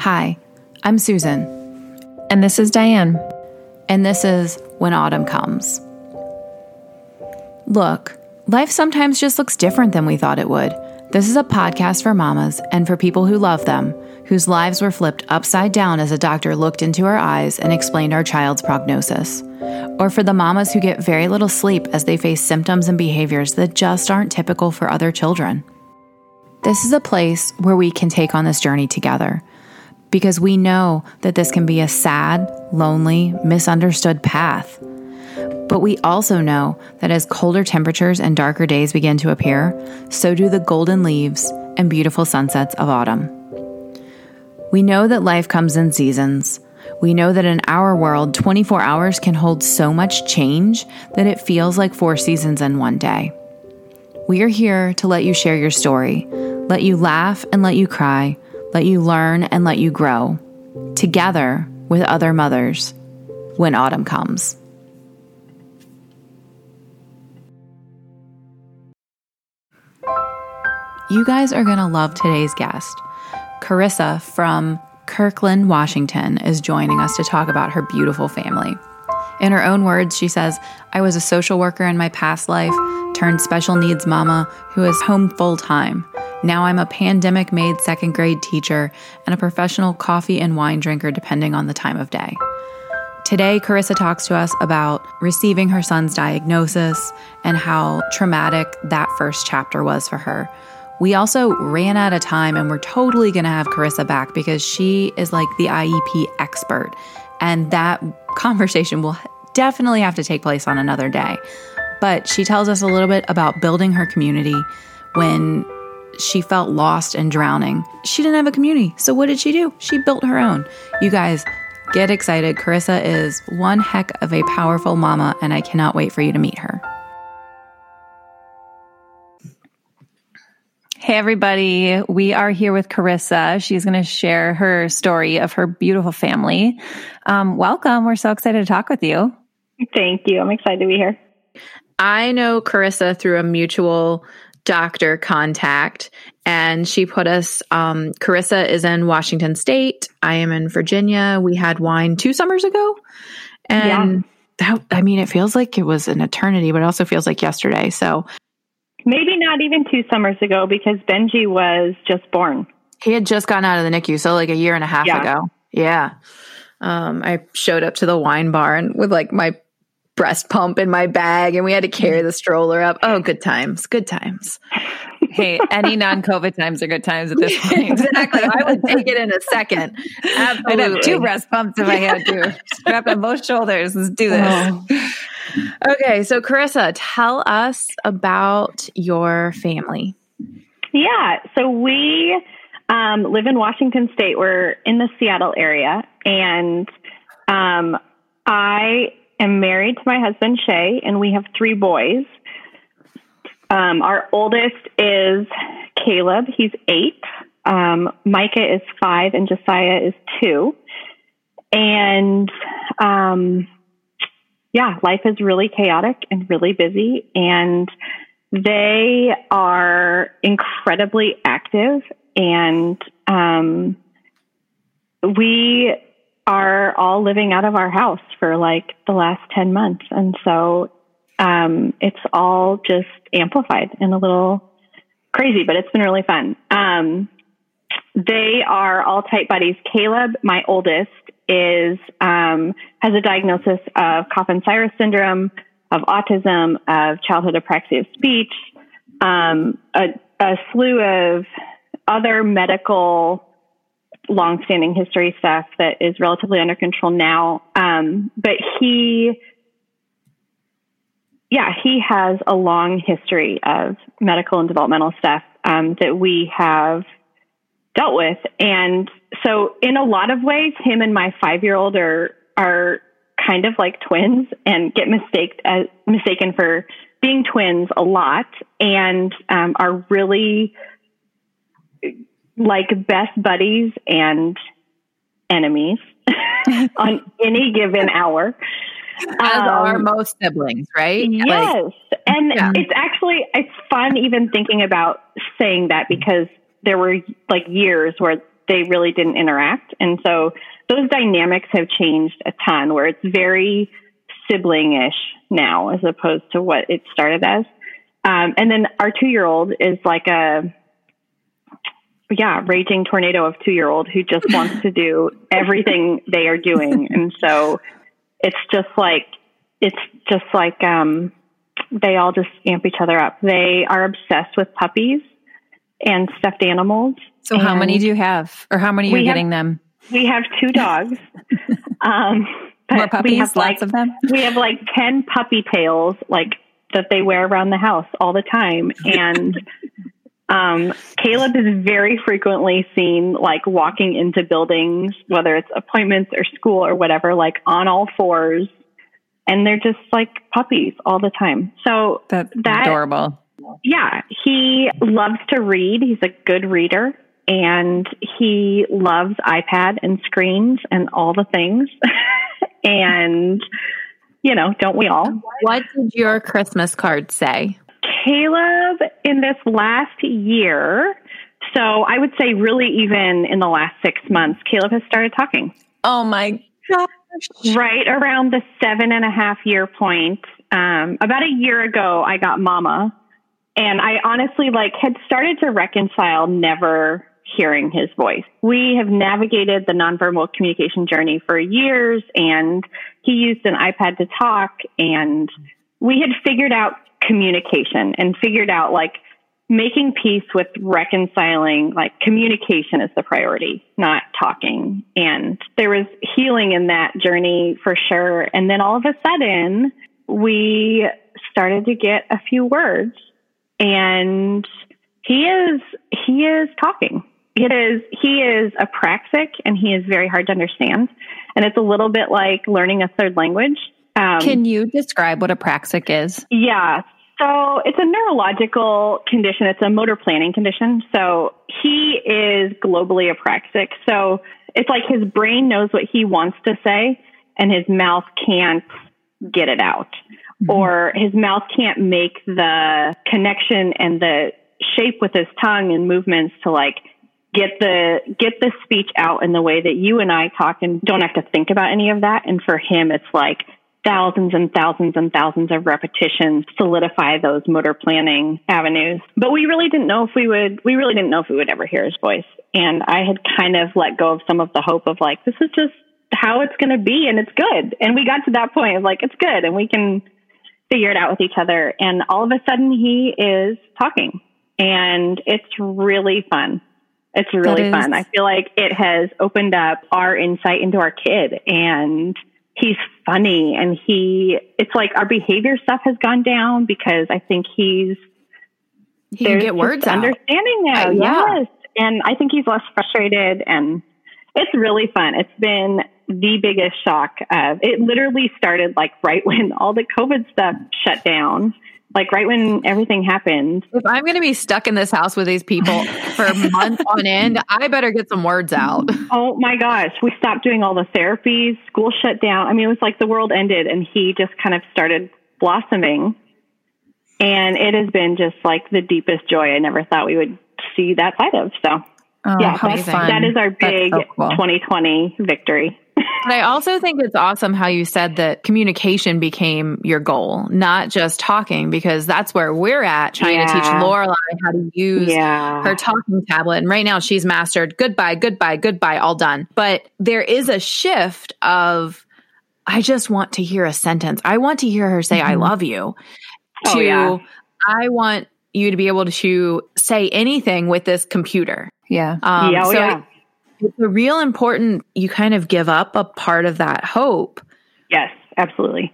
Hi, I'm Susan, And this is Diane. and this is When Autumn Comes. Look, life sometimes just looks different than we thought it would. This is a podcast for mamas and for people who love them, whose lives were flipped upside down as a doctor looked into our eyes and explained our child's prognosis. Or for the mamas who get very little sleep as they face symptoms and behaviors that just aren't typical for other children. This is a place where we can take on this journey together because we know that this can be a sad, lonely, misunderstood path. But we also know that as colder temperatures and darker days begin to appear, so do the golden leaves and beautiful sunsets of autumn. We know that life comes in seasons. We know that in our world, 24 hours can hold so much change that it feels like four seasons in one day. We are here to let you share your story, let you laugh and let you cry, let you learn and let you grow, together with other mothers when autumn comes. You guys are going to love today's guest. Carissa from Kirkland, Washington, is joining us to talk about her beautiful family. In her own words, she says, I was a social worker in my past life, turned special needs mama who is home full time. Now I'm a pandemic made second grade teacher and a professional coffee and wine drinker, depending on the time of day. Today, Carissa talks to us about receiving her son's diagnosis and how traumatic that first chapter was for her. We also ran out of time and we're totally going to have Carissa back because she is like the IEP expert. And that conversation will definitely have to take place on another day. But she tells us a little bit about building her community when she felt lost and drowning. She didn't have a community. So what did she do? She built her own. You guys, get excited. Carissa is one heck of a powerful mama, and I cannot wait for you to meet her. Hey, everybody. We are here with Carissa. She's going to share her story of her beautiful family. Um, welcome. We're so excited to talk with you. Thank you. I'm excited to be here. I know Carissa through a mutual doctor contact, and she put us. Um, Carissa is in Washington State. I am in Virginia. We had wine two summers ago, and that I mean, it feels like it was an eternity, but it also feels like yesterday. So Maybe not even two summers ago because Benji was just born. he had just gotten out of the NICU, so like a year and a half Yeah. ago. Yeah. Um, I showed up to the wine bar and with like my breast pump in my bag, and we had to carry the stroller up. Oh, good times, good times. Hey, any non COVID times are good times at this point. exactly. I would take it in a second. I'd have two breast pumps if I had to. Strap on both shoulders. Let's do this. Oh. Okay, so Carissa, tell us about your family. Yeah. So we um, live in Washington State. We're in the Seattle area. And um, I am married to my husband, Shay, and we have three boys. Um, our oldest is Caleb. He's eight. Um, Micah is five, and Josiah is two. And um, yeah, life is really chaotic and really busy. And they are incredibly active. And um, we are all living out of our house for like the last 10 months. And so um, it's all just amplified and a little crazy, but it's been really fun. Um, they are all tight buddies. Caleb, my oldest, is um, has a diagnosis of Coffin-Siris syndrome, of autism, of childhood apraxia of speech, um, a, a slew of other medical longstanding history stuff that is relatively under control now. Um, but he, yeah, he has a long history of medical and developmental stuff um, that we have dealt with. And so, in a lot of ways, him and my five year old are are kind of like twins and get mistaked as mistaken for being twins a lot, and um, are really like best buddies and enemies on any given hour. As are Um, most siblings, right? Like, Yes. and Yeah. it's actually it's fun even thinking about saying that because there were like years where they really didn't interact. And so those dynamics have changed a ton where it's very sibling ish now as opposed to what it started as. Um, and then our two year old is like a, yeah, raging tornado of two year old who just wants to do everything they are doing. And so it's just like, it's just like, um, they all just amp each other up. They are obsessed with puppies and stuffed animals. So, how many do you have, or how many are you getting them? We have two dogs. um, More puppies, we have lots like, of them. We have like ten puppy tails, like that they wear around the house all the time, and um, Caleb is very frequently seen like walking into buildings, whether it's appointments or school or whatever, like on all fours, and they're just like puppies all the time. So That's that, adorable. Yeah, he loves to read. He's a good reader and he loves iPad and screens and all the things. and, you know, don't we all? What did your Christmas card say? Caleb, in this last year, so I would say really even in the last six months, Caleb has started talking. Oh my gosh. Right around the seven and a half year point. Um, about a year ago, I got Mama. And I honestly like had started to reconcile never hearing his voice. We have navigated the nonverbal communication journey for years and he used an iPad to talk and we had figured out communication and figured out like making peace with reconciling like communication is the priority, not talking. And there was healing in that journey for sure. And then all of a sudden we started to get a few words and he is he is talking. It is he is apraxic and he is very hard to understand, and it's a little bit like learning a third language. Um, Can you describe what apraxic is? Yeah, so it's a neurological condition. It's a motor planning condition. So he is globally apraxic. So it's like his brain knows what he wants to say, and his mouth can't get it out mm-hmm. or his mouth can't make the connection and the shape with his tongue and movements to like get the get the speech out in the way that you and I talk and don't have to think about any of that. And for him it's like thousands and thousands and thousands of repetitions solidify those motor planning avenues. But we really didn't know if we would we really didn't know if we would ever hear his voice. And I had kind of let go of some of the hope of like this is just how it's going to be and it's good. And we got to that point of like it's good and we can figure it out with each other. And all of a sudden he is talking and it's really fun. It's really fun. I feel like it has opened up our insight into our kid and he's funny and he, it's like our behavior stuff has gone down because I think he's, he can get words out. understanding now. Uh, yeah. Yes. And I think he's less frustrated and it's really fun. It's been the biggest shock of it literally started like right when all the COVID stuff shut down. Like right when everything happened. If I'm going to be stuck in this house with these people for months on end, I better get some words out. Oh my gosh. We stopped doing all the therapies. School shut down. I mean, it was like the world ended and he just kind of started blossoming. And it has been just like the deepest joy. I never thought we would see that side of. So, oh, yeah, that is our big so cool. 2020 victory. But I also think it's awesome how you said that communication became your goal, not just talking, because that's where we're at trying yeah. to teach Lorelai how to use yeah. her talking tablet. And right now she's mastered goodbye, goodbye, goodbye, all done. But there is a shift of, I just want to hear a sentence. I want to hear her say, mm-hmm. I love you. Oh, to, yeah. I want you to be able to say anything with this computer. Yeah. Um, yeah, oh, so yeah it's a real important you kind of give up a part of that hope. Yes, absolutely.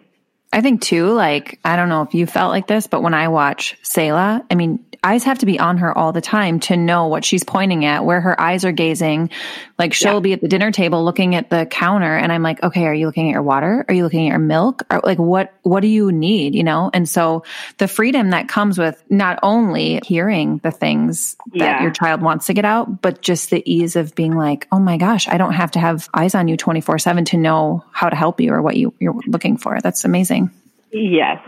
I think too, like, I don't know if you felt like this, but when I watch Selah, I mean, eyes have to be on her all the time to know what she's pointing at, where her eyes are gazing. Like she'll yeah. be at the dinner table looking at the counter and I'm like, okay, are you looking at your water? Are you looking at your milk? Or like what, what do you need? You know? And so the freedom that comes with not only hearing the things that yeah. your child wants to get out, but just the ease of being like, oh my gosh, I don't have to have eyes on you 24 seven to know how to help you or what you, you're looking for. That's amazing. Yes.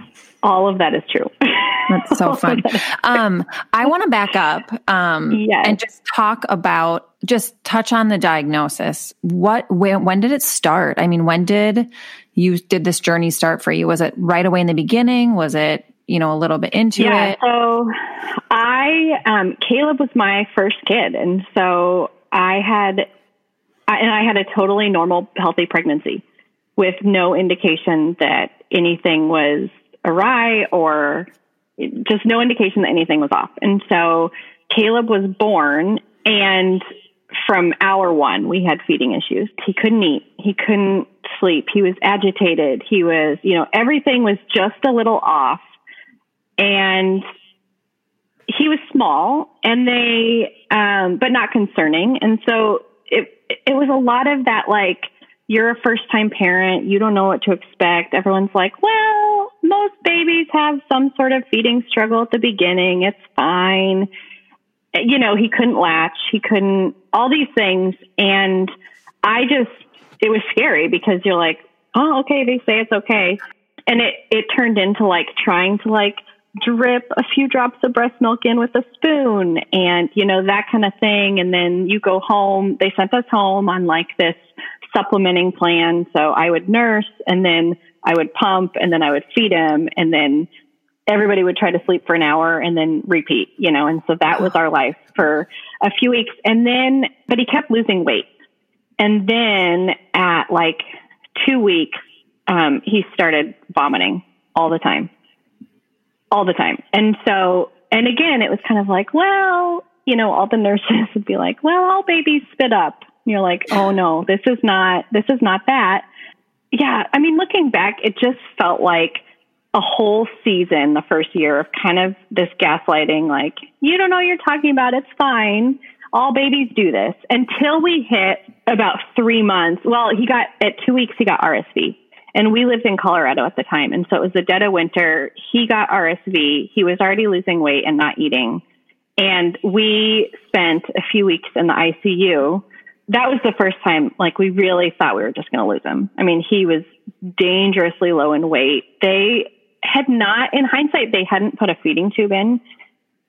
All of that is true. That's so fun. Um, I want to back up um, yes. and just talk about, just touch on the diagnosis. What, when, when did it start? I mean, when did you, did this journey start for you? Was it right away in the beginning? Was it, you know, a little bit into yeah, it? So I, um, Caleb was my first kid. And so I had, and I had a totally normal, healthy pregnancy with no indication that anything was awry or just no indication that anything was off. And so Caleb was born and from hour one, we had feeding issues. He couldn't eat. He couldn't sleep. He was agitated. He was, you know, everything was just a little off. And he was small and they, um, but not concerning. And so it, it was a lot of that, like, you're a first time parent. You don't know what to expect. Everyone's like, well, most babies have some sort of feeding struggle at the beginning. It's fine. You know, he couldn't latch. He couldn't, all these things. And I just, it was scary because you're like, oh, okay, they say it's okay. And it, it turned into like trying to like drip a few drops of breast milk in with a spoon and, you know, that kind of thing. And then you go home. They sent us home on like this supplementing plan. So I would nurse and then I would pump and then I would feed him and then everybody would try to sleep for an hour and then repeat, you know, and so that was our life for a few weeks. And then, but he kept losing weight. And then at like two weeks, um, he started vomiting all the time, all the time. And so, and again, it was kind of like, well, you know, all the nurses would be like, well, all babies spit up. And you're like, oh no, this is not, this is not that yeah, I mean, looking back, it just felt like a whole season, the first year of kind of this gaslighting, like, you don't know what you're talking about. It's fine. All babies do this until we hit about three months. Well, he got at two weeks, he got RSV and we lived in Colorado at the time. And so it was the dead of winter. He got RSV. He was already losing weight and not eating. And we spent a few weeks in the ICU that was the first time like we really thought we were just going to lose him. I mean, he was dangerously low in weight. They had not, in hindsight, they hadn't put a feeding tube in.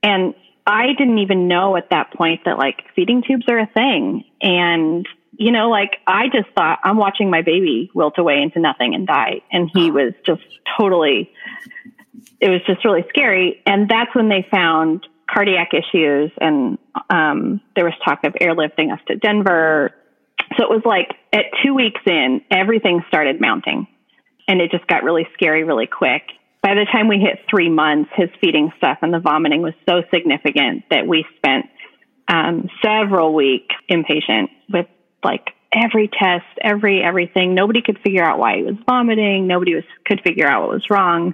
And I didn't even know at that point that like feeding tubes are a thing. And, you know, like I just thought I'm watching my baby wilt away into nothing and die. And he was just totally, it was just really scary. And that's when they found cardiac issues and um, there was talk of airlifting us to Denver. So it was like at two weeks in, everything started mounting and it just got really scary really quick. By the time we hit three months, his feeding stuff and the vomiting was so significant that we spent um, several weeks inpatient with like every test, every everything. Nobody could figure out why he was vomiting. Nobody was could figure out what was wrong.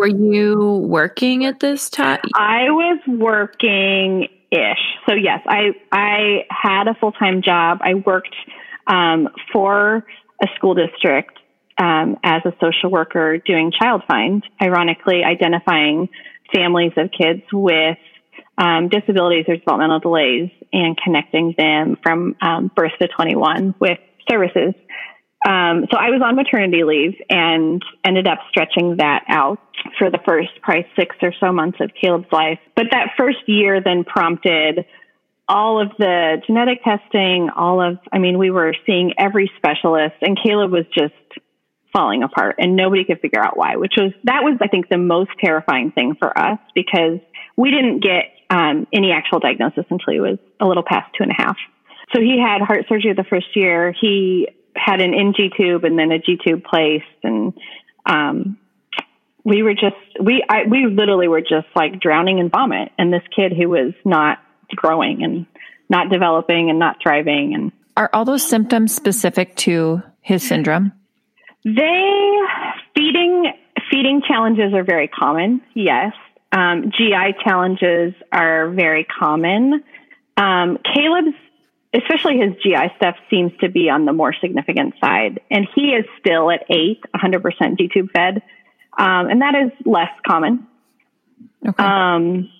Were you working at this time? I was working ish. So yes, I I had a full time job. I worked um, for a school district um, as a social worker doing child find. Ironically, identifying families of kids with um, disabilities or developmental delays and connecting them from um, birth to 21 with services um, so I was on maternity leave and ended up stretching that out for the first probably six or so months of Caleb's life. But that first year then prompted all of the genetic testing, all of, I mean, we were seeing every specialist and Caleb was just falling apart and nobody could figure out why, which was, that was, I think, the most terrifying thing for us because we didn't get um, any actual diagnosis until he was a little past two and a half. So he had heart surgery the first year. He had an NG tube and then a G tube placed, and um, we were just we I, we literally were just like drowning in vomit. And this kid who was not growing and not developing and not thriving, and are all those symptoms specific to his syndrome? They feeding feeding challenges are very common. Yes, um, GI challenges are very common. Um, Caleb's especially his GI stuff seems to be on the more significant side. And he is still at eight, 100% G tube fed. Um, and that is less common. Okay. Um,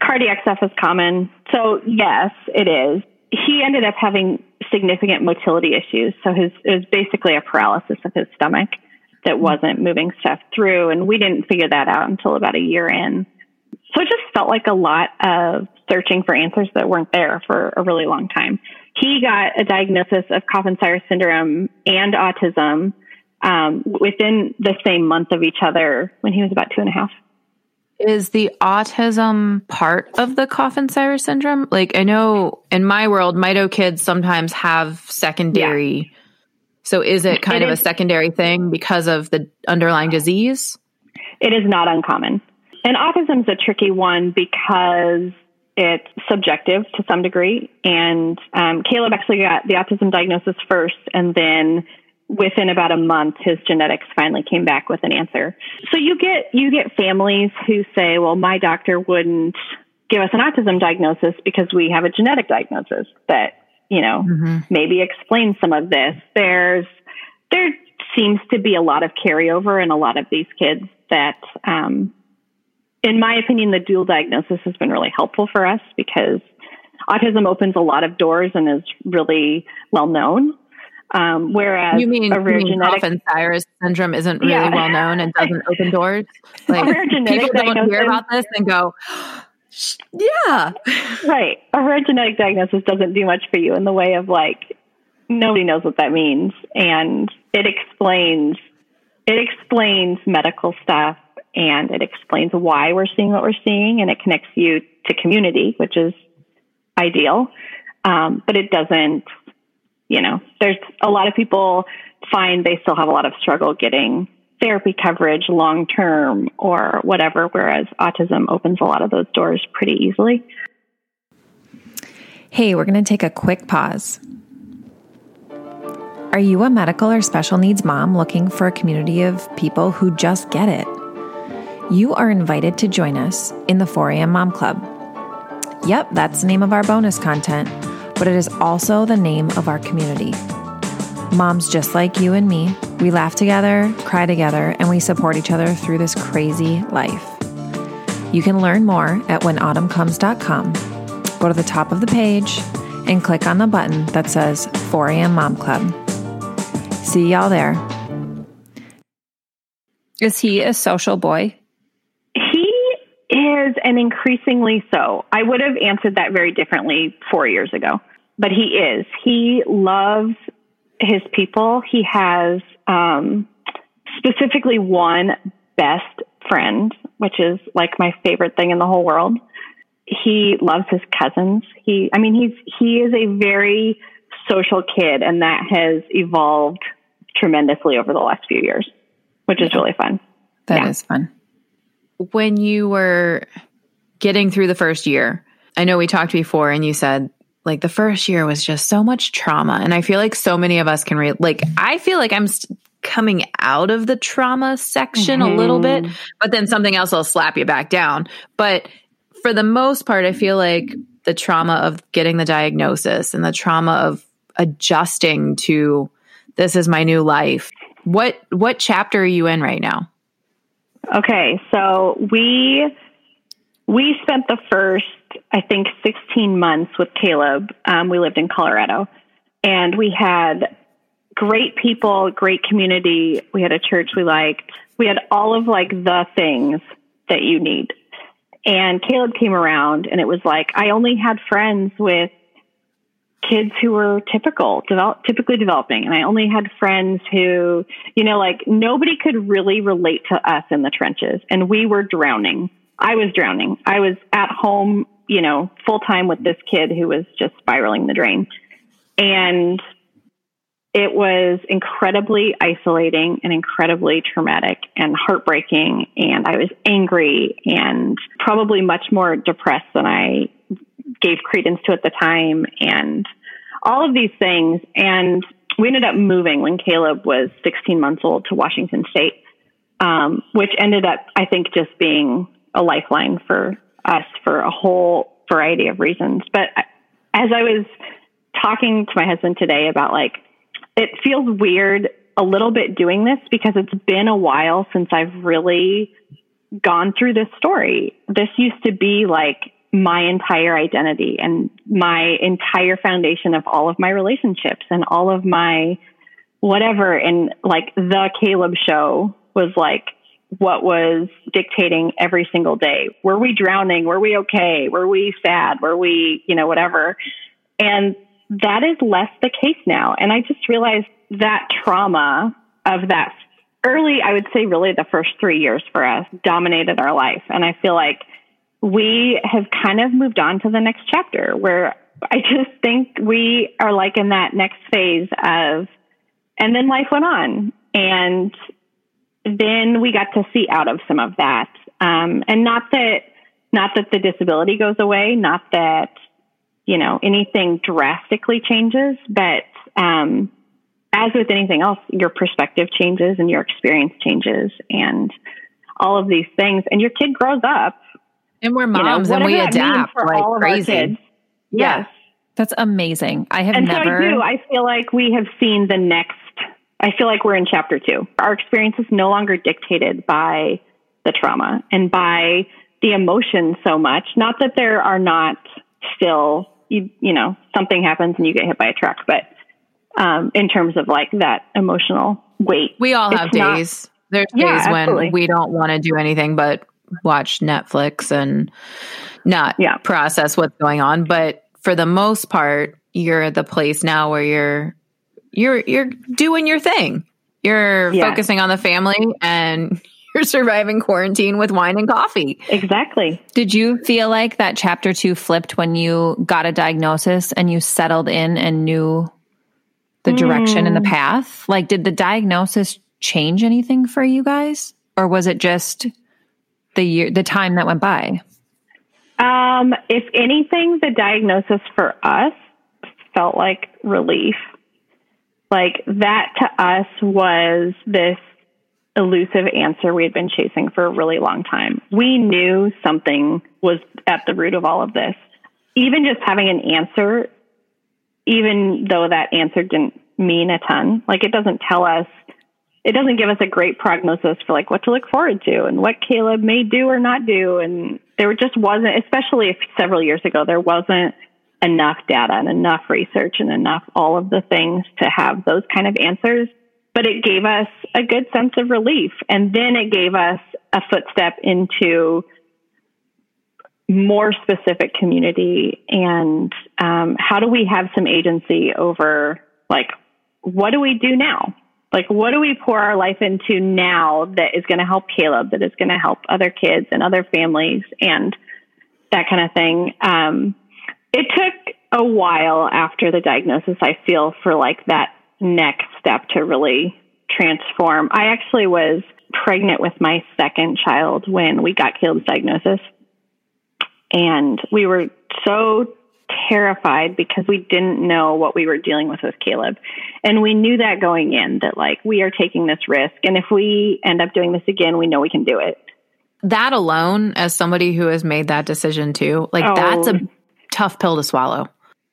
cardiac stuff is common. So yes, it is. He ended up having significant motility issues. So his, it was basically a paralysis of his stomach. that wasn't moving stuff through. And we didn't figure that out until about a year in. So it just felt like a lot of searching for answers that weren't there for a really long time. He got a diagnosis of Coffin-Siris syndrome and autism um, within the same month of each other when he was about two and a half. Is the autism part of the Coffin-Siris syndrome? Like I know in my world, mito kids sometimes have secondary. Yeah. So is it kind it of is, a secondary thing because of the underlying disease? It is not uncommon. And autism is a tricky one because it's subjective to some degree. And um, Caleb actually got the autism diagnosis first, and then within about a month, his genetics finally came back with an answer. So you get you get families who say, "Well, my doctor wouldn't give us an autism diagnosis because we have a genetic diagnosis that you know mm-hmm. maybe explains some of this." There's there seems to be a lot of carryover in a lot of these kids that um, in my opinion, the dual diagnosis has been really helpful for us because autism opens a lot of doors and is really well known. Um, whereas you mean, a rare you mean genetic Siris syndrome isn't really yeah. well known and doesn't open doors. Like people don't hear about this and go, yeah, right. A rare genetic diagnosis doesn't do much for you in the way of like nobody knows what that means, and it explains it explains medical stuff and it explains why we're seeing what we're seeing and it connects you to community, which is ideal. Um, but it doesn't, you know, there's a lot of people find they still have a lot of struggle getting therapy coverage long term or whatever, whereas autism opens a lot of those doors pretty easily. Hey, we're going to take a quick pause. Are you a medical or special needs mom looking for a community of people who just get it? You are invited to join us in the 4am Mom Club. Yep, that's the name of our bonus content, but it is also the name of our community. Moms just like you and me, we laugh together, cry together, and we support each other through this crazy life. You can learn more at whenautumncomes.com. Go to the top of the page and click on the button that says 4am Mom Club. See y'all there. Is he a social boy? Is, and increasingly so. I would have answered that very differently four years ago, but he is. He loves his people. He has um, specifically one best friend, which is like my favorite thing in the whole world. He loves his cousins. He, I mean, he's he is a very social kid, and that has evolved tremendously over the last few years, which is really fun. That yeah. is fun when you were getting through the first year, I know we talked before and you said like the first year was just so much trauma. And I feel like so many of us can read, like, I feel like I'm st- coming out of the trauma section mm-hmm. a little bit, mm-hmm. but then something else will slap you back down. But for the most part, I feel like the trauma of getting the diagnosis and the trauma of adjusting to this is my new life. What what chapter are you in right now? Okay, so we we spent the first, I think, 16 months with Caleb. Um, we lived in Colorado, and we had great people, great community. We had a church we liked. We had all of like the things that you need. And Caleb came around, and it was like I only had friends with kids who were typical, develop, typically developing. And I only had friends who, you know, like nobody could really relate to us in the trenches. And we were drowning. I was drowning. I was at home, you know, full time with this kid who was just spiraling the drain. And it was incredibly isolating and incredibly traumatic and heartbreaking. And I was angry and probably much more depressed than I gave credence to at the time and all of these things. And we ended up moving when Caleb was 16 months old to Washington State, um, which ended up, I think, just being a lifeline for us for a whole variety of reasons. But as I was talking to my husband today about like, it feels weird a little bit doing this because it's been a while since I've really gone through this story. This used to be like my entire identity and my entire foundation of all of my relationships and all of my whatever. And like the Caleb show was like what was dictating every single day. Were we drowning? Were we okay? Were we sad? Were we, you know, whatever? And that is less the case now. And I just realized that trauma of that early, I would say really the first three years for us dominated our life. And I feel like we have kind of moved on to the next chapter where I just think we are like in that next phase of, and then life went on. And then we got to see out of some of that. Um, and not that, not that the disability goes away, not that, you know, anything drastically changes, but, um, as with anything else, your perspective changes and your experience changes and all of these things. And your kid grows up. And we're moms you know, and we adapt like crazy. Yes. That's amazing. I have and never. So I do. I feel like we have seen the next. I feel like we're in chapter two. Our experience is no longer dictated by the trauma and by the emotion so much. Not that there are not still, you, you know, something happens and you get hit by a truck, but um, in terms of like that emotional weight. We all have days. Not, There's yeah, days absolutely. when we don't want to do anything but watch Netflix and not yeah. process what's going on. But for the most part, you're at the place now where you're you're you're doing your thing. You're yeah. focusing on the family and you're surviving quarantine with wine and coffee. Exactly. Did you feel like that chapter 2 flipped when you got a diagnosis and you settled in and knew the direction mm. and the hmm. path? Like did the diagnosis change anything for you guys or was it just the year the time that went by? Um, if anything, the diagnosis for us felt like relief. Like that to us was this elusive answer we had been chasing for a really long time. We knew something was at the root of all of this. Even just having an answer, even though that answer didn't mean a ton, like it doesn't tell us it doesn't give us a great prognosis for like what to look forward to and what Caleb may do or not do. And there just wasn't, especially several years ago, there wasn't enough data and enough research and enough all of the things to have those kind of answers. But it gave us a good sense of relief. And then it gave us a footstep into more specific community and um, how do we have some agency over like what do we do now like, what do we pour our life into now that is going to help Caleb, that is going to help other kids and other families and that kind of thing? Um, it took a while after the diagnosis, I feel, for like that next step to really transform. I actually was pregnant with my second child when we got Caleb's diagnosis. And we were so terrified because we didn't know what we were dealing with with Caleb. And we knew that going in that like we are taking this risk. And if we end up doing this again, we know we can do it. That alone, as somebody who has made that decision too, like oh, that's a tough pill to swallow.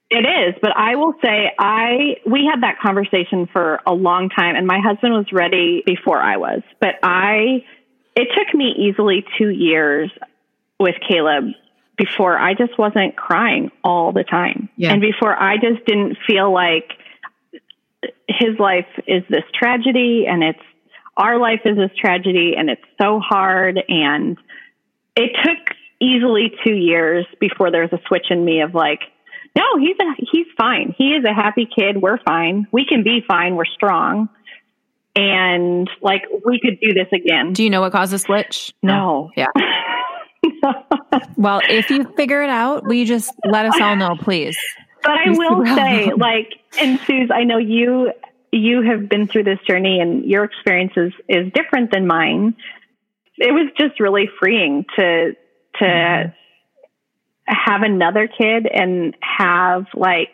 It is, but I will say I we had that conversation for a long time and my husband was ready before I was. But I it took me easily 2 years with Caleb before I just wasn't crying all the time. Yeah. And before I just didn't feel like his life is this tragedy and it's our life is this tragedy and it's so hard. And it took easily two years before there was a switch in me of like, no, he's a, he's fine. He is a happy kid. We're fine. We can be fine. We're strong. And like, we could do this again. Do you know what caused the switch? No. Yeah. well, if you figure it out, we just let us all know, please. But I will say, like, and Suze, I know you you have been through this journey and your experience is, is different than mine. It was just really freeing to to mm-hmm. have another kid and have like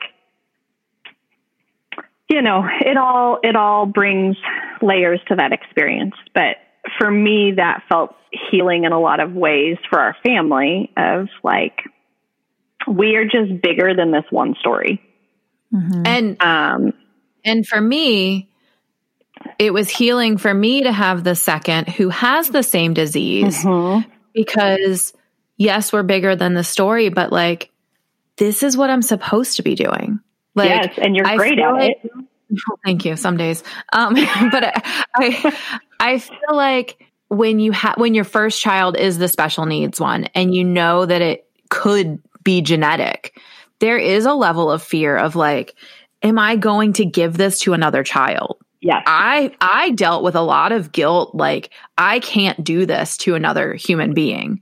you know, it all it all brings layers to that experience. But for me that felt healing in a lot of ways for our family of like we are just bigger than this one story mm-hmm. and um and for me it was healing for me to have the second who has the same disease mm-hmm. because yes we're bigger than the story but like this is what i'm supposed to be doing like yes and you're I great at like, it thank you. Some days, um, but I, I, I feel like when you have when your first child is the special needs one, and you know that it could be genetic, there is a level of fear of like, am I going to give this to another child? Yes. I I dealt with a lot of guilt like I can't do this to another human being.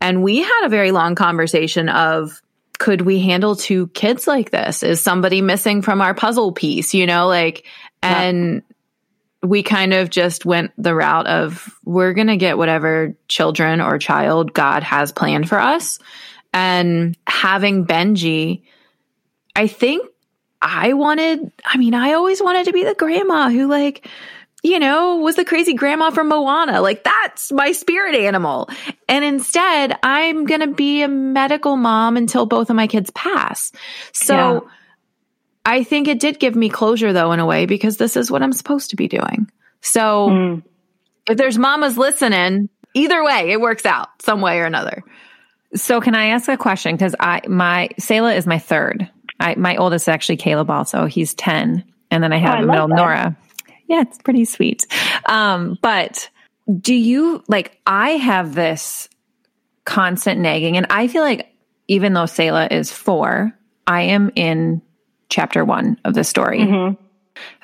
And we had a very long conversation of could we handle two kids like this? Is somebody missing from our puzzle piece, you know, like and yeah. we kind of just went the route of we're going to get whatever children or child God has planned for us. And having Benji I think I wanted, I mean, I always wanted to be the grandma who, like, you know, was the crazy grandma from Moana. Like, that's my spirit animal. And instead, I'm going to be a medical mom until both of my kids pass. So yeah. I think it did give me closure, though, in a way, because this is what I'm supposed to be doing. So mm. if there's mamas listening, either way, it works out some way or another. So can I ask a question? Because I my Selah is my third. I, my oldest is actually Caleb also. He's 10. And then I have oh, I middle Nora. Yeah, it's pretty sweet. Um, but do you like, I have this constant nagging and I feel like even though Selah is four, I am in chapter one of the story. Mm-hmm.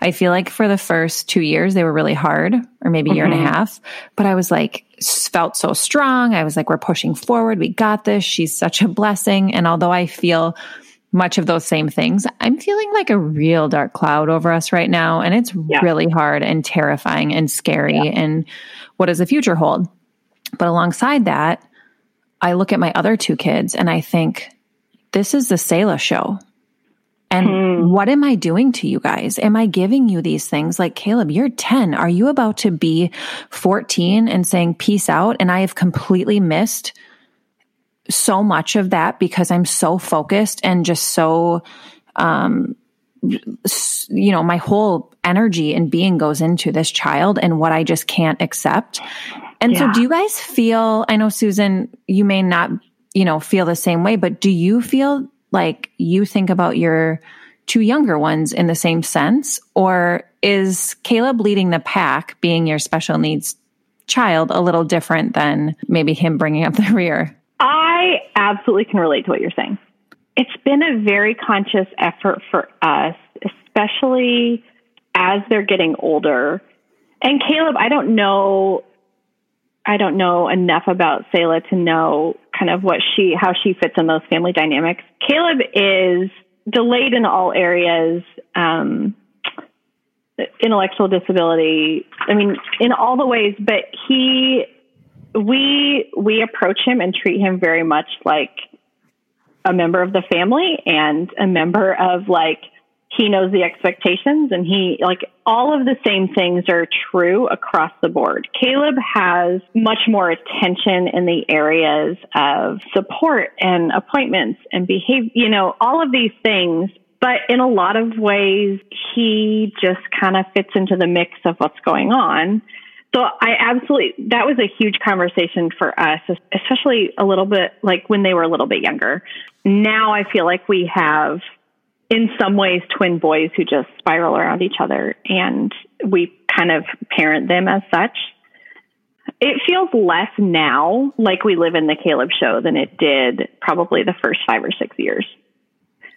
I feel like for the first two years, they were really hard, or maybe a year mm-hmm. and a mm-hmm. half. But I was like, felt so strong. I was like, we're pushing forward. We got this. She's such a blessing. And although I feel much of those same things. I'm feeling like a real dark cloud over us right now. And it's yeah. really hard and terrifying and scary. Yeah. And what does the future hold? But alongside that, I look at my other two kids and I think, this is the Selah show. And hmm. what am I doing to you guys? Am I giving you these things? Like, Caleb, you're 10. Are you about to be 14 and saying peace out? And I have completely missed so much of that because I'm so focused and just so, um, you know, my whole energy and being goes into this child and what I just can't accept. And yeah. so do you guys feel, I know Susan, you may not, you know, feel the same way, but do you feel like you think about your two younger ones in the same sense? Or is Caleb leading the pack being your special needs child a little different than maybe him bringing up the rear? I absolutely can relate to what you're saying. It's been a very conscious effort for us, especially as they're getting older. And Caleb, I don't know I don't know enough about Selah to know kind of what she how she fits in those family dynamics. Caleb is delayed in all areas, um, intellectual disability. I mean, in all the ways, but he we we approach him and treat him very much like a member of the family and a member of like he knows the expectations and he like all of the same things are true across the board. Caleb has much more attention in the areas of support and appointments and behavior, you know, all of these things. But in a lot of ways, he just kind of fits into the mix of what's going on. So I absolutely, that was a huge conversation for us, especially a little bit like when they were a little bit younger. Now I feel like we have, in some ways, twin boys who just spiral around each other and we kind of parent them as such. It feels less now like we live in the Caleb show than it did probably the first five or six years.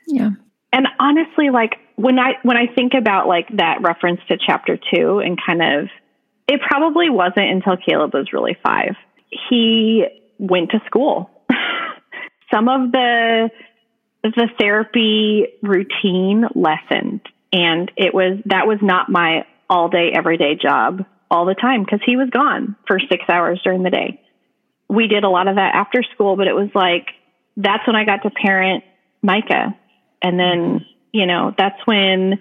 Yeah. And honestly, like when I when I think about like that reference to chapter two and kind of it probably wasn't until Caleb was really five. He went to school. Some of the the therapy routine lessened and it was that was not my all day everyday job all the time because he was gone for 6 hours during the day. We did a lot of that after school, but it was like that's when I got to parent Micah. And then, you know, that's when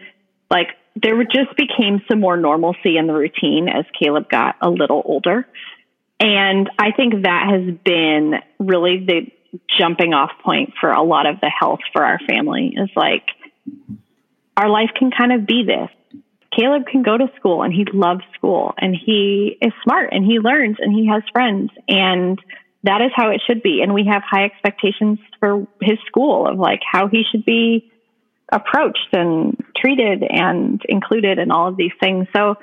like there just became some more normalcy in the routine as Caleb got a little older. And I think that has been really the jumping off point for a lot of the health for our family is like our life can kind of be this. Caleb can go to school and he loves school and he is smart and he learns and he has friends and that is how it should be. And we have high expectations for his school of like how he should be approached and treated and included in all of these things. So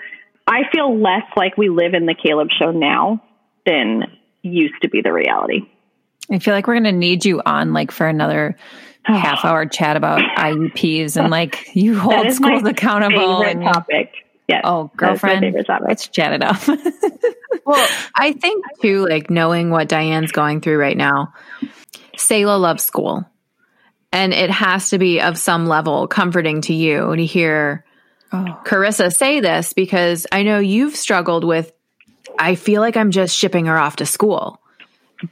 I feel less like we live in the Caleb show now than used to be the reality. I feel like we're going to need you on like for another half hour chat about IEPs and like you hold schools accountable and topic. Yes. Oh, girlfriend, let's chat it up. well, I think too, like knowing what Diane's going through right now, Selah loves school. And it has to be of some level comforting to you to hear oh. Carissa say this because I know you've struggled with, I feel like I'm just shipping her off to school.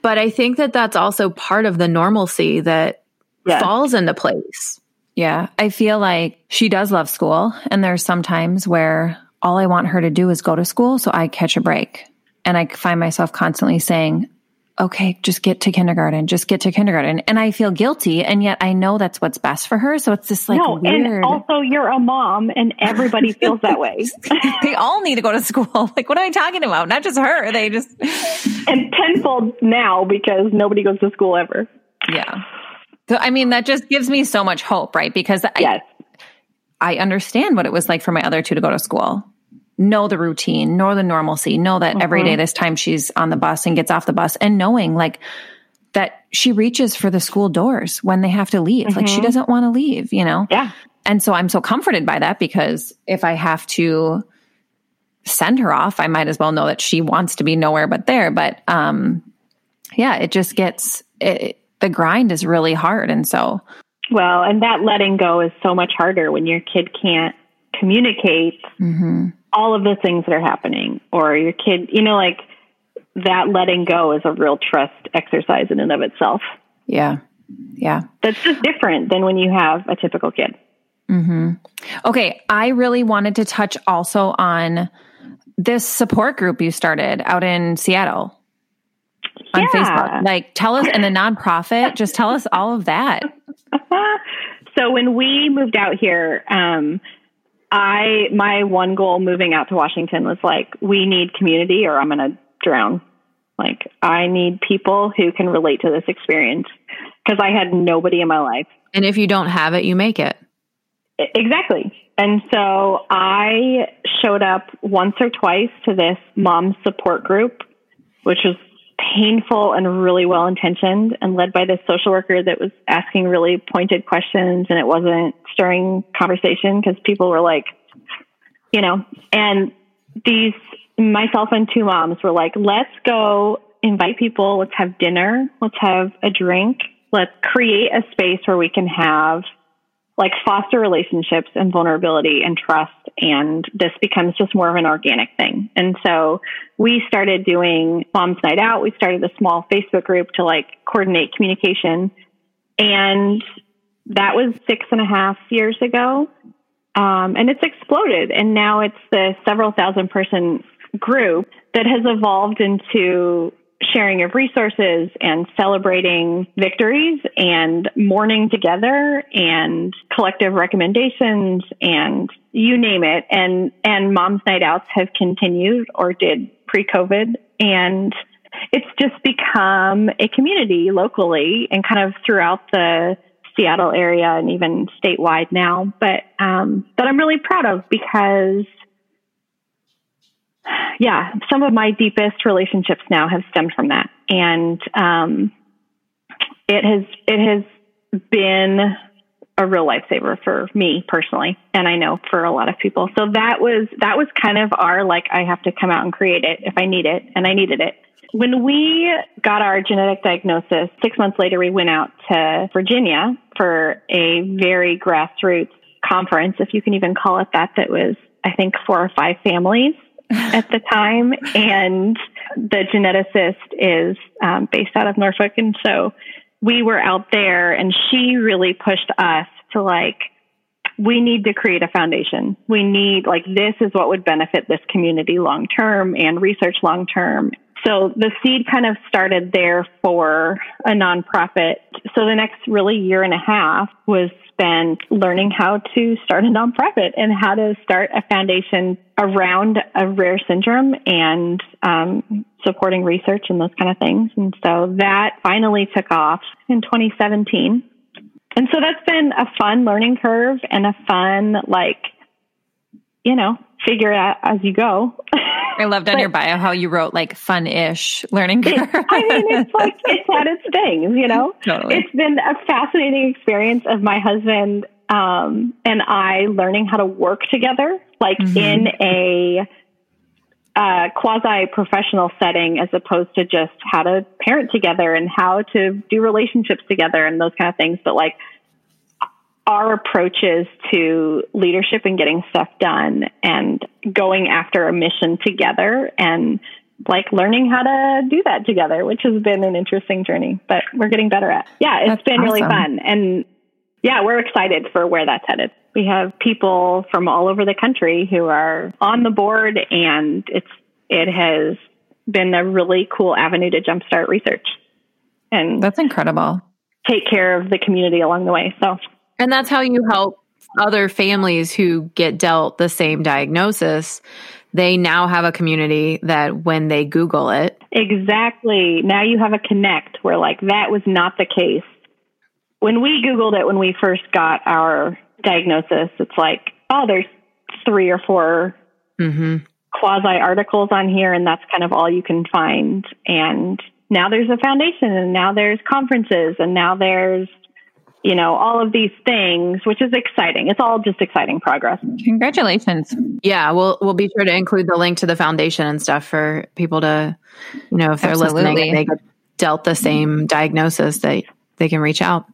But I think that that's also part of the normalcy that yes. falls into place. Yeah. I feel like she does love school. And there's some times where all I want her to do is go to school so I catch a break. And I find myself constantly saying, okay, just get to kindergarten, just get to kindergarten. And I feel guilty. And yet I know that's what's best for her. So it's just like no, weird. And also you're a mom and everybody feels that way. they all need to go to school. Like, what am I talking about? Not just her. They just. and tenfold now because nobody goes to school ever. Yeah. So, I mean, that just gives me so much hope, right? Because yes. I, I understand what it was like for my other two to go to school know the routine, know the normalcy, know that mm-hmm. every day mm-hmm. this time she's on the bus and gets off the bus and knowing like that she reaches for the school doors when they have to leave. Mm-hmm. Like she mm-hmm. doesn't want to leave, you know? Yeah. And so I'm so comforted by that because if I have to send her off, I might as well know that she wants to be nowhere but there. But um yeah, it just gets it, the grind is really hard and so well, and that letting go is so much harder when your kid can't communicate mm-hmm all of the things that are happening or your kid, you know, like that letting go is a real trust exercise in and of itself. Yeah. Yeah. That's just different than when you have a typical kid. Mm-hmm. Okay. I really wanted to touch also on this support group you started out in Seattle on yeah. Facebook. Like, tell us, and the nonprofit, just tell us all of that. so, when we moved out here, um, I my one goal moving out to Washington was like we need community or I'm going to drown. Like I need people who can relate to this experience because I had nobody in my life. And if you don't have it, you make it. Exactly. And so I showed up once or twice to this mom support group, which was painful and really well intentioned and led by this social worker that was asking really pointed questions and it wasn't stirring conversation because people were like, you know, and these, myself and two moms were like, let's go invite people. Let's have dinner. Let's have a drink. Let's create a space where we can have like foster relationships and vulnerability and trust. And this becomes just more of an organic thing. And so we started doing Mom's Night Out. We started a small Facebook group to like coordinate communication. And that was six and a half years ago. Um, and it's exploded. And now it's the several thousand person group that has evolved into sharing of resources and celebrating victories and mourning together and collective recommendations and you name it. And, and mom's night outs have continued or did pre COVID. And it's just become a community locally and kind of throughout the Seattle area and even statewide now, but, um, that I'm really proud of because yeah, some of my deepest relationships now have stemmed from that. And, um, it has, it has been a real lifesaver for me personally. And I know for a lot of people. So that was, that was kind of our, like, I have to come out and create it if I need it. And I needed it. When we got our genetic diagnosis, six months later, we went out to Virginia for a very grassroots conference, if you can even call it that, that was, I think, four or five families at the time, and the geneticist is um, based out of Norfolk, and so we were out there, and she really pushed us to like we need to create a foundation. We need, like, this is what would benefit this community long term and research long term. So the seed kind of started there for a nonprofit. So the next really year and a half was spent learning how to start a nonprofit and how to start a foundation around a rare syndrome and um, supporting research and those kind of things. And so that finally took off in 2017. and so that's been a fun learning curve and a fun, like, you know, figure it out as you go. I loved on but, your bio how you wrote like fun ish learning curve. It, I mean, it's like, it's had its things, you know? Totally. It's been a fascinating experience of my husband um, and I learning how to work together, like mm-hmm. in a uh, quasi professional setting as opposed to just how to parent together and how to do relationships together and those kind of things. But like our approaches to leadership and getting stuff done and going after a mission together and like learning how to do that together, which has been an interesting journey, but we're getting better at. Yeah, it's that's been awesome. really fun. And yeah, we're excited for where that's headed. We have people from all over the country who are on the board and it's it has been a really cool avenue to jumpstart research. And that's incredible. Take care of the community along the way. So And that's how you help other families who get dealt the same diagnosis. They now have a community that when they Google it. Exactly. Now you have a connect where like that was not the case when we Googled it when we first got our diagnosis, it's like, oh, there's three or 4 mm-hmm. quasi articles on here, and that's kind of all you can find. And now there's a foundation, and now there's conferences, and now there's you know all of these things which is exciting it's all just exciting progress congratulations yeah we'll we'll be sure to include the link to the foundation and stuff for people to you know if they're Absolutely. listening and they get dealt the same diagnosis that they can reach out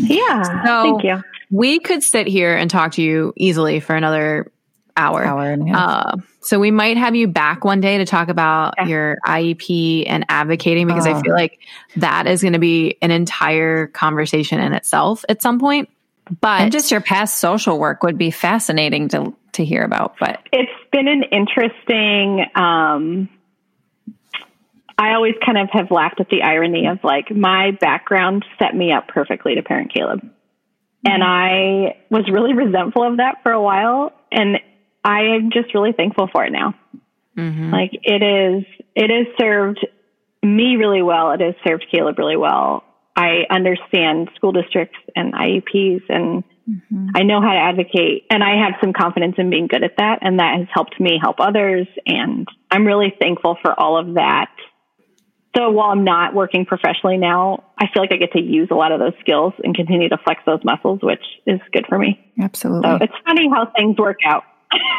yeah. So thank you. We could sit here and talk to you easily for another hour. Hour and uh, so we might have you back one day to talk about yeah. your IEP and advocating because I feel like that is going to be an entire conversation in itself at some point. But and just your past social work would be fascinating to to hear about. But it's been an interesting um, I always kind of have laughed at the irony of like my background set me up perfectly to parent Caleb. Mm-hmm. And I was really resentful of that for a while. And I am just really thankful for it now. Mm-hmm. Like it is, it has served me really well. It has served Caleb really well. I understand school districts and IEPs and mm-hmm. I know how to advocate and I have some confidence in being good at that. And that has helped me help others. And I'm really thankful for all of that so while I'm not working professionally now, I feel like I get to use a lot of those skills and continue to flex those muscles, which is good for me. Absolutely. So it's funny how things work out.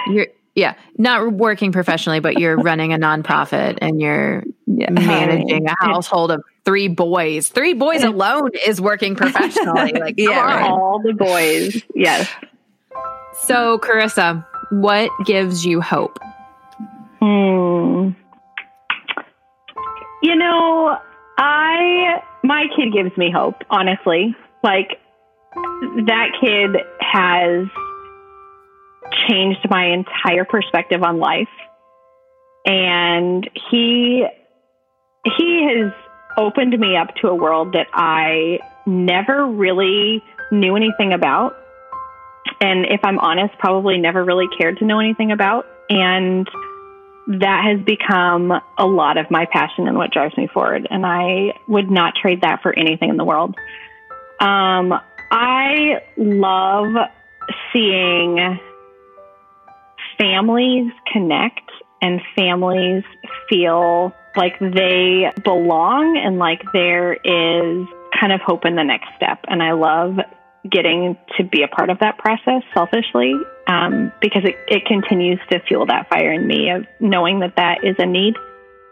You're, yeah, not working professionally, but you're running a nonprofit and you're yeah. managing a household of three boys. Three boys alone is working professionally. Like, yeah, right. all the boys. Yes. So, Carissa, what gives you hope? Hmm. You know, I my kid gives me hope, honestly. Like that kid has changed my entire perspective on life. And he he has opened me up to a world that I never really knew anything about. And if I'm honest, probably never really cared to know anything about. And that has become a lot of my passion and what drives me forward. And I would not trade that for anything in the world. Um, I love seeing families connect and families feel like they belong and like there is kind of hope in the next step. And I love getting to be a part of that process selfishly um, because it, it continues to fuel that fire in me of knowing that that is a need.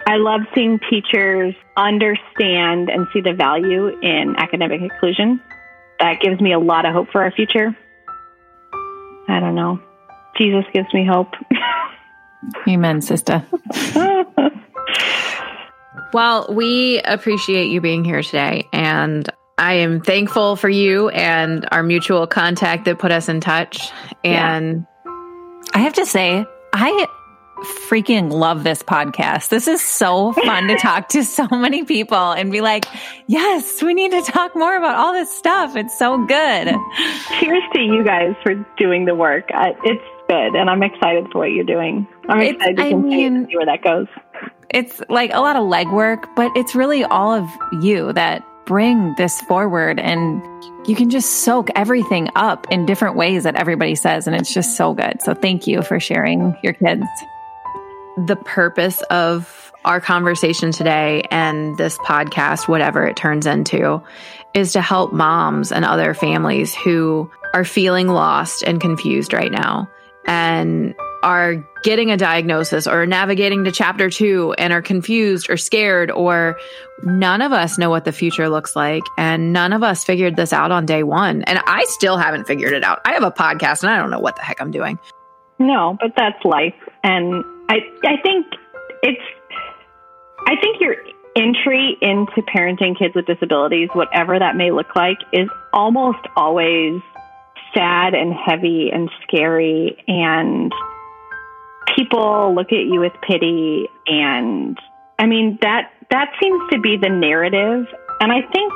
I love seeing teachers understand and see the value in academic inclusion. That gives me a lot of hope for our future. I don't know. Jesus gives me hope. Amen, sister. well, we appreciate you being here today. And I am thankful for you and our mutual contact that put us in touch. And yeah. I have to say, I freaking love this podcast. This is so fun to talk to so many people and be like, yes, we need to talk more about all this stuff. It's so good. Cheers to you guys for doing the work. it's good. And I'm excited for what you're doing. I'm excited to continue I mean, to see where that goes. It's like a lot of legwork, but it's really all of you that bring this forward and you can just soak everything up in different ways that everybody says. And it's just so good. So thank you for sharing your kids. The purpose of our conversation today and this podcast, whatever it turns into, is to help moms and other families who are feeling lost and confused right now and are getting a diagnosis or navigating to chapter two and are confused or scared, or none of us know what the future looks like. And none of us figured this out on day one. And I still haven't figured it out. I have a podcast and I don't know what the heck I'm doing. No, but that's life. And I, I think it's, I think your entry into parenting kids with disabilities, whatever that may look like, is almost always sad and heavy and scary and people look at you with pity and I mean that that seems to be the narrative and I think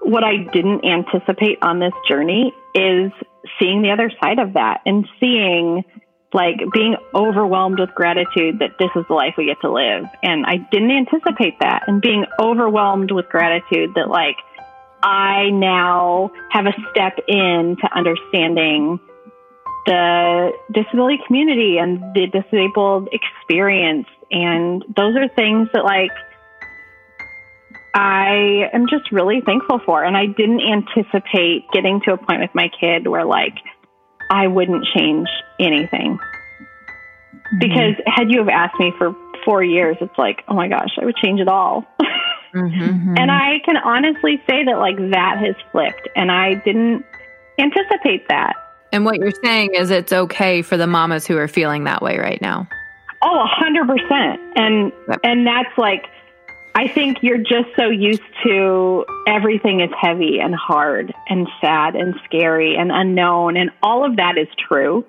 what I didn't anticipate on this journey is seeing the other side of that and seeing like being overwhelmed with gratitude that this is the life we get to live and I didn't anticipate that and being overwhelmed with gratitude that like I now have a step in to understanding the disability community and the disabled experience. And those are things that, like, I am just really thankful for. And I didn't anticipate getting to a point with my kid where, like, I wouldn't change anything. Mm-hmm. Because had you have asked me for four years, it's like, oh my gosh, I would change it all. mm-hmm. And I can honestly say that, like, that has flipped. And I didn't anticipate that. And what you're saying is it's okay for the mamas who are feeling that way right now. Oh, a hundred percent. And yep. and that's like I think you're just so used to everything is heavy and hard and sad and scary and unknown and all of that is true.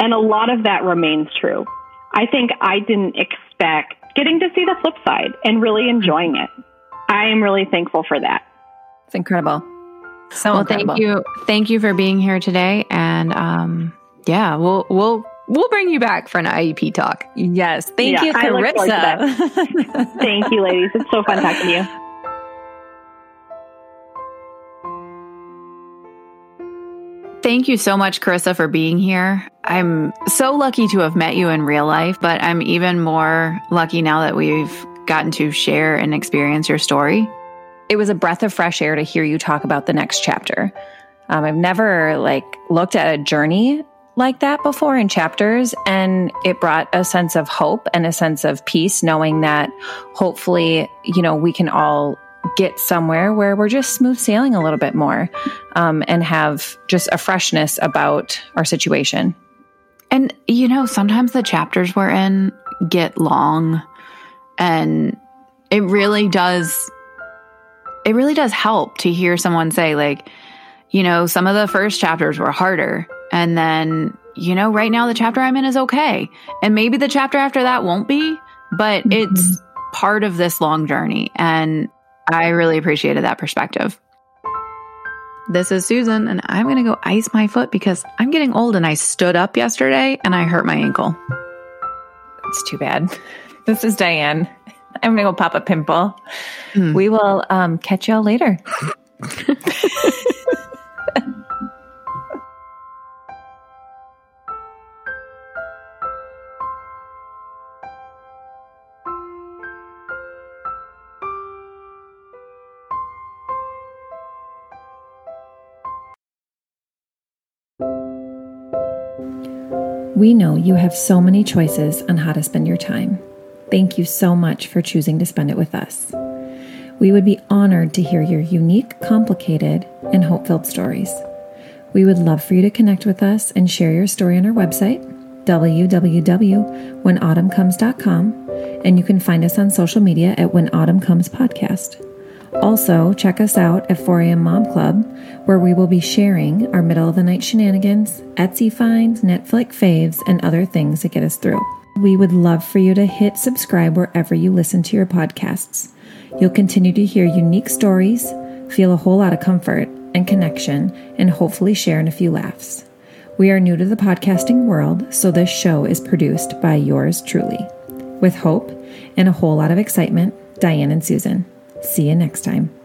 And a lot of that remains true. I think I didn't expect getting to see the flip side and really enjoying it. I am really thankful for that. It's incredible. So well, incredible. thank you, thank you for being here today, and um, yeah, we'll we'll we'll bring you back for an IEP talk. Yes, thank yeah, you, Carissa. thank you, ladies. It's so fun talking to you. Thank you so much, Carissa, for being here. I'm so lucky to have met you in real life, but I'm even more lucky now that we've gotten to share and experience your story it was a breath of fresh air to hear you talk about the next chapter. Um, I've never like looked at a journey like that before in chapters and it brought a sense of hope and a sense of peace knowing that hopefully you know we can all get somewhere where we're just smooth sailing a little bit more um, and have just a freshness about our situation and you know sometimes the chapters we're in get long and it really does it really does help to hear someone say, like, you know, some of the first chapters were harder. And then, you know, right now the chapter I'm in is okay. And maybe the chapter after that won't be, but mm-hmm. it's part of this long journey. And I really appreciated that perspective. This is Susan, and I'm going to go ice my foot because I'm getting old and I stood up yesterday and I hurt my ankle. It's too bad. This is Diane. I'm gonna go pop a pimple. Hmm. We will um, catch y'all later. We know you have so many choices on how to spend your time. Thank you so much for choosing to spend it with us. We would be honored to hear your unique, complicated, and hope filled stories. We would love for you to connect with us and share your story on our website, www.whenautumncomes.com, and you can find us on social media at When Autumn Comes Podcast. Also, check us out at 4am Mom Club, where we will be sharing our middle of the night shenanigans, Etsy finds, Netflix faves, and other things that get us through. We would love for you to hit subscribe wherever you listen to your podcasts. You'll continue to hear unique stories, feel a whole lot of comfort and connection, and hopefully share in a few laughs. We are new to the podcasting world, so this show is produced by yours truly. With hope and a whole lot of excitement, Diane and Susan. See you next time.